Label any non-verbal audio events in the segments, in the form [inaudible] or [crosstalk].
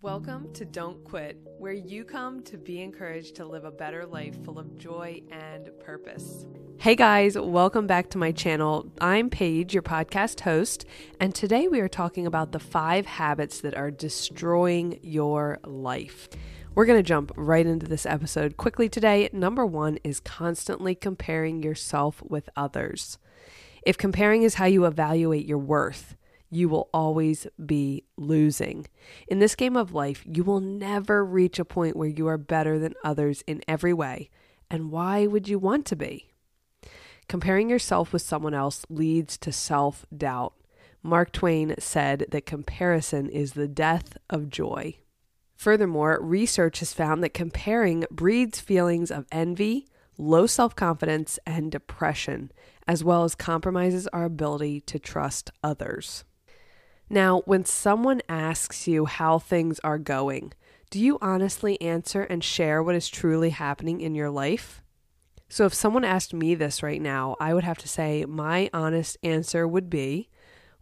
Welcome to Don't Quit, where you come to be encouraged to live a better life full of joy and purpose. Hey guys, welcome back to my channel. I'm Paige, your podcast host, and today we are talking about the five habits that are destroying your life. We're going to jump right into this episode quickly today. Number one is constantly comparing yourself with others. If comparing is how you evaluate your worth, you will always be losing. In this game of life, you will never reach a point where you are better than others in every way. And why would you want to be? Comparing yourself with someone else leads to self doubt. Mark Twain said that comparison is the death of joy. Furthermore, research has found that comparing breeds feelings of envy, low self confidence, and depression, as well as compromises our ability to trust others. Now, when someone asks you how things are going, do you honestly answer and share what is truly happening in your life? So, if someone asked me this right now, I would have to say my honest answer would be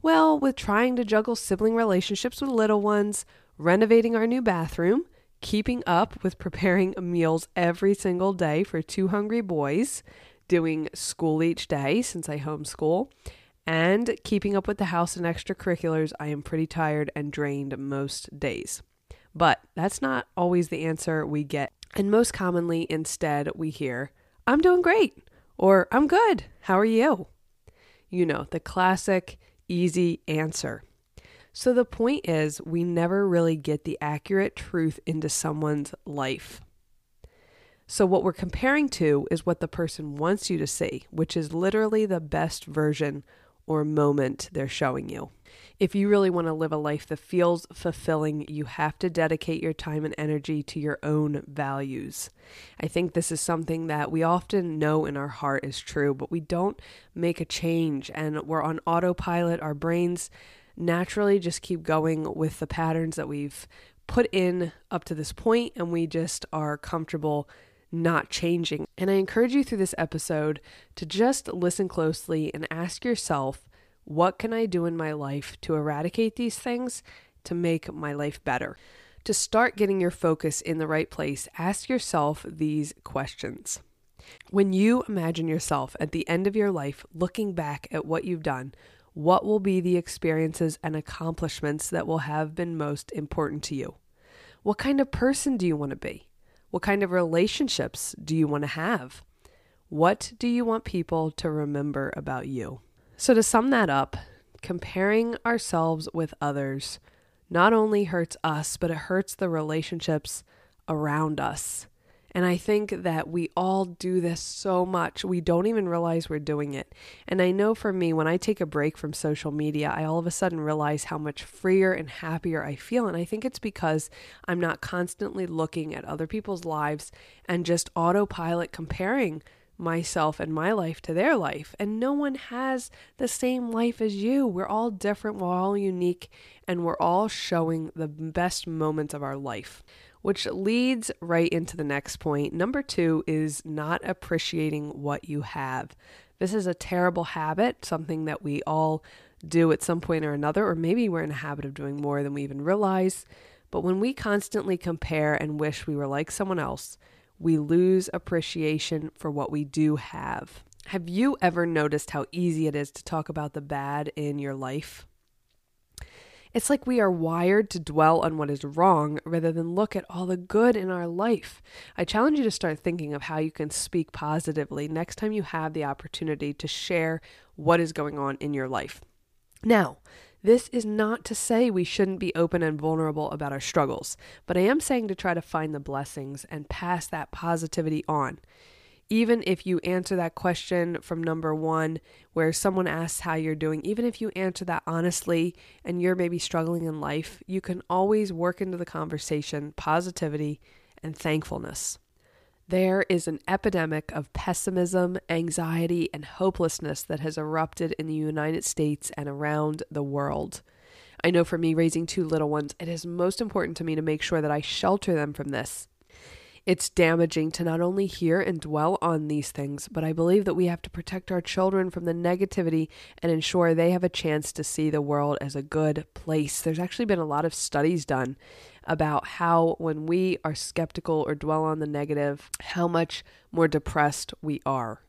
well, with trying to juggle sibling relationships with little ones, renovating our new bathroom, keeping up with [laughs] preparing meals every single day for two hungry boys, doing school each day since I homeschool, and keeping up with the house and extracurriculars, I am pretty tired and drained most days. But that's not always the answer we get. And most commonly, instead, we hear, I'm doing great, or I'm good. How are you? You know, the classic, easy answer. So the point is, we never really get the accurate truth into someone's life. So, what we're comparing to is what the person wants you to see, which is literally the best version or moment they're showing you. If you really want to live a life that feels fulfilling, you have to dedicate your time and energy to your own values. I think this is something that we often know in our heart is true, but we don't make a change and we're on autopilot. Our brains naturally just keep going with the patterns that we've put in up to this point, and we just are comfortable not changing. And I encourage you through this episode to just listen closely and ask yourself, what can I do in my life to eradicate these things to make my life better? To start getting your focus in the right place, ask yourself these questions. When you imagine yourself at the end of your life looking back at what you've done, what will be the experiences and accomplishments that will have been most important to you? What kind of person do you want to be? What kind of relationships do you want to have? What do you want people to remember about you? So, to sum that up, comparing ourselves with others not only hurts us, but it hurts the relationships around us. And I think that we all do this so much, we don't even realize we're doing it. And I know for me, when I take a break from social media, I all of a sudden realize how much freer and happier I feel. And I think it's because I'm not constantly looking at other people's lives and just autopilot comparing myself and my life to their life. And no one has the same life as you. We're all different, we're all unique, and we're all showing the best moments of our life which leads right into the next point. Number two is not appreciating what you have. This is a terrible habit, something that we all do at some point or another, or maybe we're in a habit of doing more than we even realize. But when we constantly compare and wish we were like someone else, we lose appreciation for what we do have. Have you ever noticed how easy it is to talk about the bad in your life? It's like we are wired to dwell on what is wrong rather than look at all the good in our life. I challenge you to start thinking of how you can speak positively next time you have the opportunity to share what is going on in your life. Now, this is not to say we shouldn't be open and vulnerable about our struggles, but I am saying to try to find the blessings and pass that positivity on even if you answer that question from number one, where someone asks how you're doing, even if you answer that honestly and you're maybe struggling in life, you can always work into the conversation positivity and thankfulness. There is an epidemic of pessimism, anxiety, and hopelessness that has erupted in the United States and around the world. I know for me, raising two little ones, it is most important to me to make sure that I shelter them from this it's damaging to not only hear and dwell on these things, but I believe that we have to protect our children from the negativity and ensure they have a chance to see the world as a good place. There's actually been a lot of studies done about how when we are skeptical or dwell on the negative, how much more depressed we are.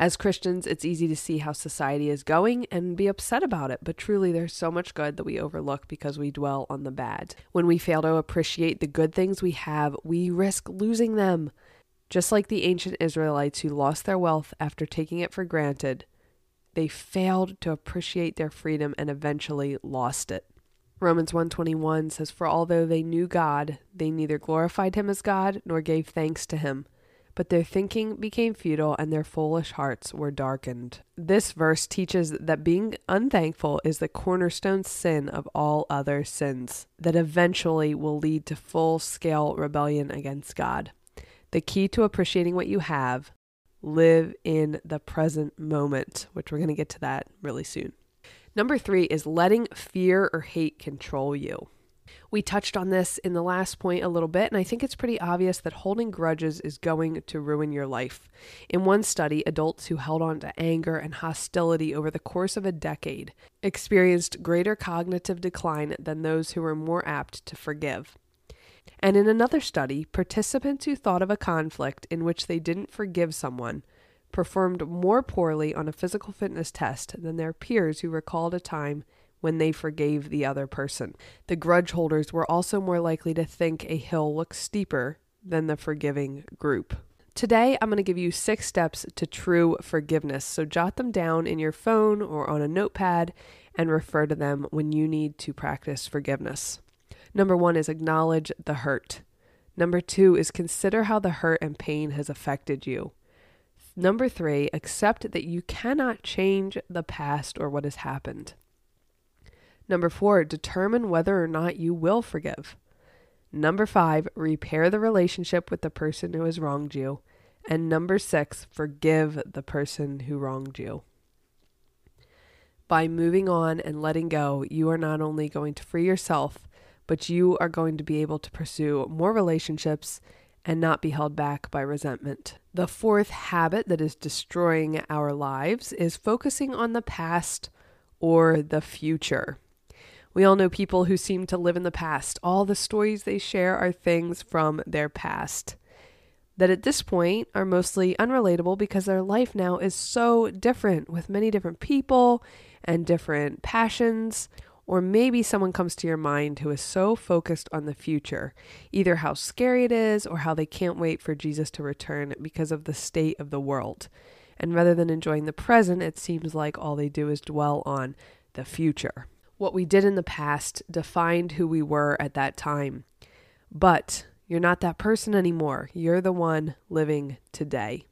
As Christians, it's easy to see how society is going and be upset about it, but truly there's so much good that we overlook because we dwell on the bad. When we fail to appreciate the good things we have, we risk losing them. Just like the ancient Israelites who lost their wealth after taking it for granted, they failed to appreciate their freedom and eventually lost it. Romans 121 says for although they knew God, they neither glorified him as God nor gave thanks to him but their thinking became futile and their foolish hearts were darkened. This verse teaches that being unthankful is the cornerstone sin of all other sins that eventually will lead to full scale rebellion against God. The key to appreciating what you have live in the present moment, which we're going to get to that really soon. Number three is letting fear or hate control you. We touched on this in the last point a little bit, and I think it's pretty obvious that holding grudges is going to ruin your life. In one study, adults who held on to anger and hostility over the course of a decade experienced greater cognitive decline than those who were more apt to forgive. And in another study, participants who thought of a conflict in which they didn't forgive someone performed more poorly on a physical fitness test than their peers who recalled a time when they forgave the other person. The grudge holders were also more likely to think a hill looks steeper than the forgiving group. Today, I'm going to give you six steps to true forgiveness. So jot them down in your phone or on a notepad and refer to them when you need to practice forgiveness. Number one is acknowledge the hurt. Number two is consider how the hurt and pain has affected you. Number three, accept that you cannot change the past or what has happened. Number four, determine whether or not you will forgive. Number five, repair the relationship with the person who has wronged you. And number six, forgive the person who wronged you. By moving on and letting go, you are not only going to free yourself, but you are going to be able to pursue more relationships and not be held back by resentment. The fourth habit that is destroying our lives is focusing on the past or the future. We all know people who seem to live in the past. All the stories they share are things from their past that at this point are mostly unrelatable because their life now is so different with many different people and different passions. Or maybe someone comes to your mind who is so focused on the future, either how scary it is or how they can't wait for Jesus to return because of the state of the world. And rather than enjoying the present, it seems like all they do is dwell on the future. What we did in the past defined who we were at that time. But you're not that person anymore. You're the one living today.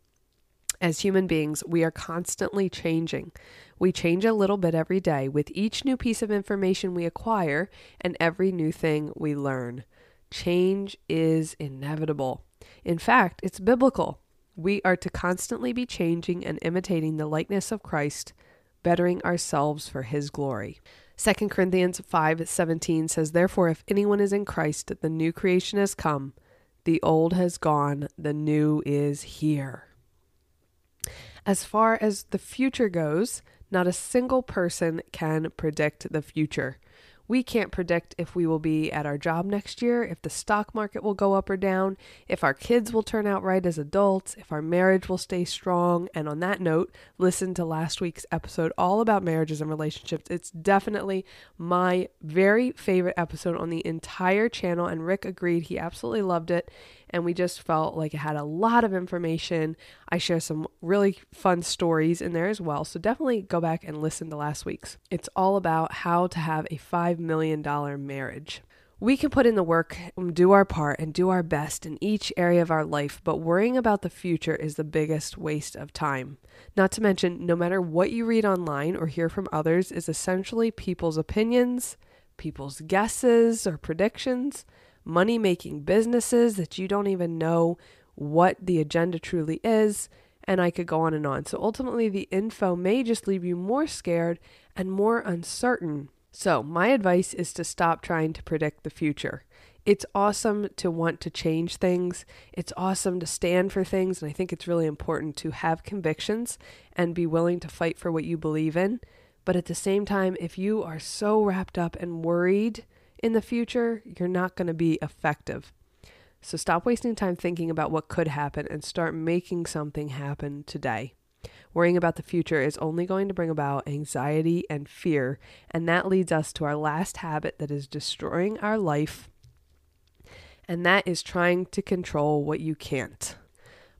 As human beings, we are constantly changing. We change a little bit every day with each new piece of information we acquire and every new thing we learn. Change is inevitable. In fact, it's biblical. We are to constantly be changing and imitating the likeness of Christ, bettering ourselves for his glory. 2 Corinthians 5:17 says therefore if anyone is in Christ the new creation has come the old has gone the new is here. As far as the future goes, not a single person can predict the future. We can't predict if we will be at our job next year, if the stock market will go up or down, if our kids will turn out right as adults, if our marriage will stay strong. And on that note, listen to last week's episode all about marriages and relationships. It's definitely my very favorite episode on the entire channel, and Rick agreed. He absolutely loved it and we just felt like it had a lot of information. I share some really fun stories in there as well. So definitely go back and listen to last week's. It's all about how to have a $5 million marriage. We can put in the work, um, do our part, and do our best in each area of our life, but worrying about the future is the biggest waste of time. Not to mention, no matter what you read online or hear from others, is essentially people's opinions, people's guesses or predictions money making businesses that you don't even know what the agenda truly is. And I could go on and on. So ultimately, the info may just leave you more scared and more uncertain. So, my advice is to stop trying to predict the future. It's awesome to want to change things. It's awesome to stand for things. And I think it's really important to have convictions and be willing to fight for what you believe in. But at the same time, if you are so wrapped up and worried in the future, you're not going to be effective. So stop wasting time thinking about what could happen and start making something happen today. Worrying about the future is only going to bring about anxiety and fear, and that leads us to our last habit that is destroying our life, and that is trying to control what you can't.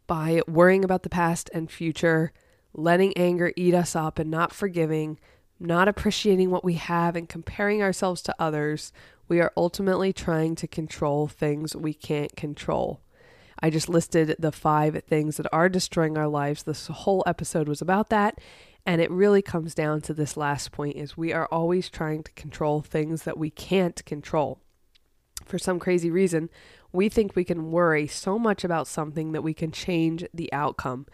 By worrying about the past and future, letting anger eat us up, and not forgiving, not appreciating what we have, and comparing ourselves to others, we are ultimately trying to control things we can't control. I just listed the five things that are destroying our lives. This whole episode was about that. And it really comes down to this last point is we are always trying to control things that we can't control. For some crazy reason, we think we can worry so much about something that we can change the outcome.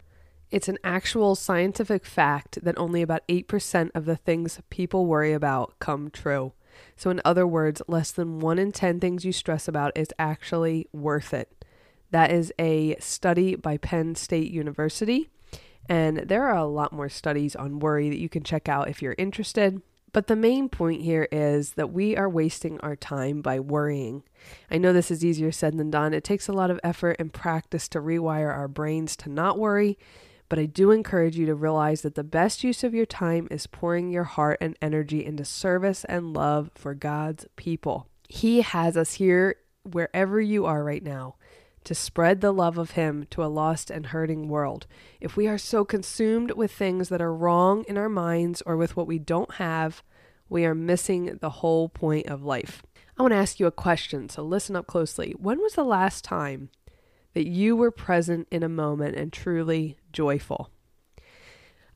It's an actual scientific fact that only about 8% of the things people worry about come true. So, in other words, less than 1 in 10 things you stress about is actually worth it. That is a study by Penn State University. And there are a lot more studies on worry that you can check out if you're interested. But the main point here is that we are wasting our time by worrying. I know this is easier said than done. It takes a lot of effort and practice to rewire our brains to not worry. But I do encourage you to realize that the best use of your time is pouring your heart and energy into service and love for God's people. He has us here wherever you are right now to spread the love of Him to a lost and hurting world. If we are so consumed with things that are wrong in our minds or with what we don't have, we are missing the whole point of life. I want to ask you a question, so listen up closely. When was the last time that you were present in a moment and truly joyful?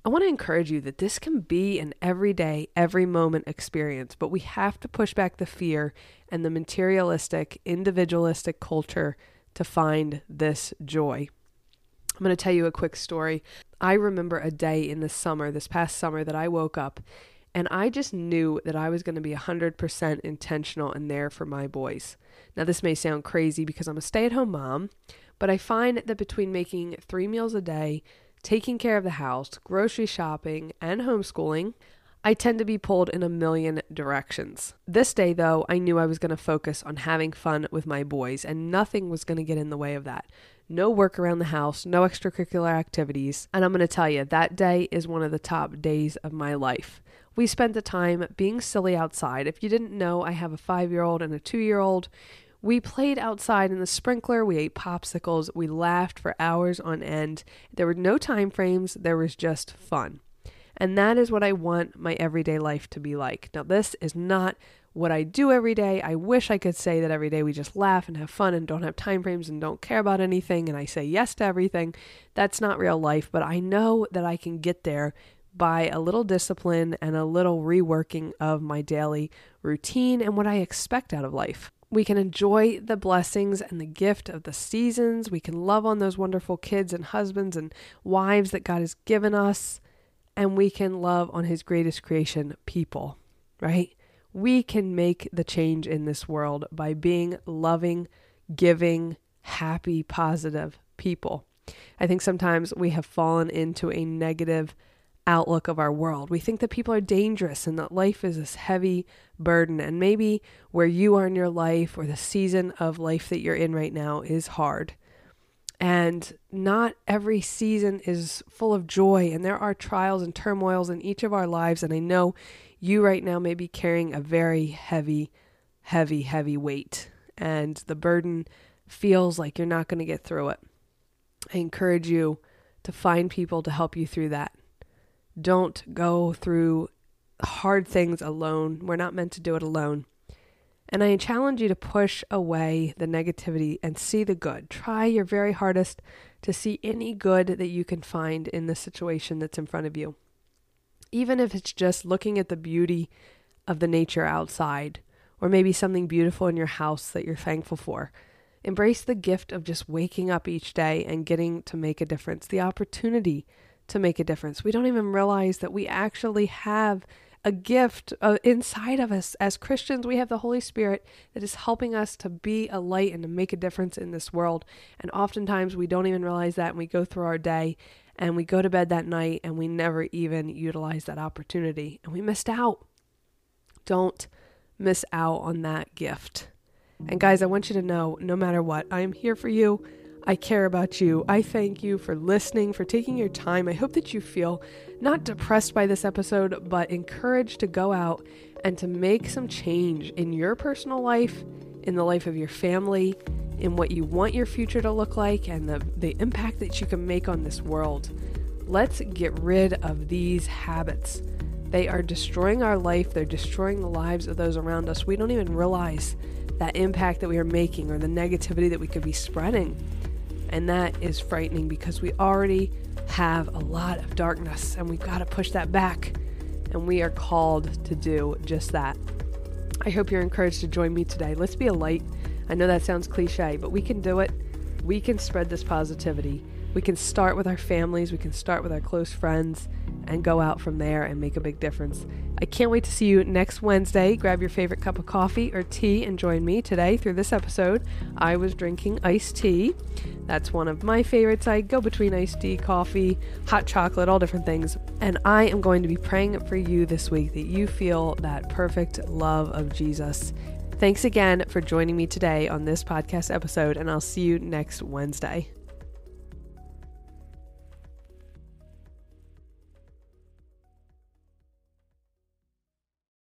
I want to encourage you that this can be an everyday, every moment experience, but we have to push back the fear and the materialistic, individualistic culture to find this joy. I'm going to tell you a quick story. I remember a day in the summer, this past summer, that I woke up and I just knew that I was going to be 100% intentional and there for my boys. Now, this may sound crazy because I'm a stay at home mom, but I find that between making three meals a day, taking care of the house, grocery shopping, and homeschooling, I tend to be pulled in a million directions. This day, though, I knew I was going to focus on having fun with my boys, and nothing was going to get in the way of that. No work around the house, no extracurricular activities. And I'm going to tell you, that day is one of the top days of my life. We spent the time being silly outside. If you didn't know, I have a five year old and a two year old. We played outside in the sprinkler, we ate popsicles, we laughed for hours on end. There were no time frames, there was just fun. And that is what I want my everyday life to be like. Now, this is not what I do every day. I wish I could say that every day we just laugh and have fun and don't have time frames and don't care about anything and I say yes to everything. That's not real life, but I know that I can get there by a little discipline and a little reworking of my daily routine and what I expect out of life. We can enjoy the blessings and the gift of the seasons. We can love on those wonderful kids and husbands and wives that God has given us and we can love on his greatest creation, people, right? We can make the change in this world by being loving, giving, happy, positive people. I think sometimes we have fallen into a negative outlook of our world. We think that people are dangerous and that life is this heavy burden. And maybe where you are in your life or the season of life that you're in right now is hard. And not every season is full of joy, and there are trials and turmoils in each of our lives. And I know you right now may be carrying a very heavy, heavy, heavy weight, and the burden feels like you're not going to get through it. I encourage you to find people to help you through that. Don't go through hard things alone. We're not meant to do it alone. And I challenge you to push away the negativity and see the good. Try your very hardest to see any good that you can find in the situation that's in front of you. Even if it's just looking at the beauty of the nature outside, or maybe something beautiful in your house that you're thankful for. Embrace the gift of just waking up each day and getting to make a difference, the opportunity to make a difference. We don't even realize that we actually have a gift uh, inside of us. As Christians, we have the Holy Spirit that is helping us to be a light and to make a difference in this world. And oftentimes we don't even realize that, and we go through our day and we go to bed that night and we never even utilize that opportunity and we missed out. Don't miss out on that gift. And guys, I want you to know no matter what, I am here for you. I care about you. I thank you for listening, for taking your time. I hope that you feel not depressed by this episode, but encouraged to go out and to make some change in your personal life, in the life of your family, in what you want your future to look like, and the, the impact that you can make on this world. Let's get rid of these habits. They are destroying our life, they're destroying the lives of those around us. We don't even realize that impact that we are making or the negativity that we could be spreading. And that is frightening because we already have a lot of darkness and we've got to push that back. And we are called to do just that. I hope you're encouraged to join me today. Let's be a light. I know that sounds cliche, but we can do it. We can spread this positivity. We can start with our families, we can start with our close friends, and go out from there and make a big difference. I can't wait to see you next Wednesday. Grab your favorite cup of coffee or tea and join me today through this episode. I was drinking iced tea. That's one of my favorites. I go between iced tea, coffee, hot chocolate, all different things. And I am going to be praying for you this week that you feel that perfect love of Jesus. Thanks again for joining me today on this podcast episode, and I'll see you next Wednesday.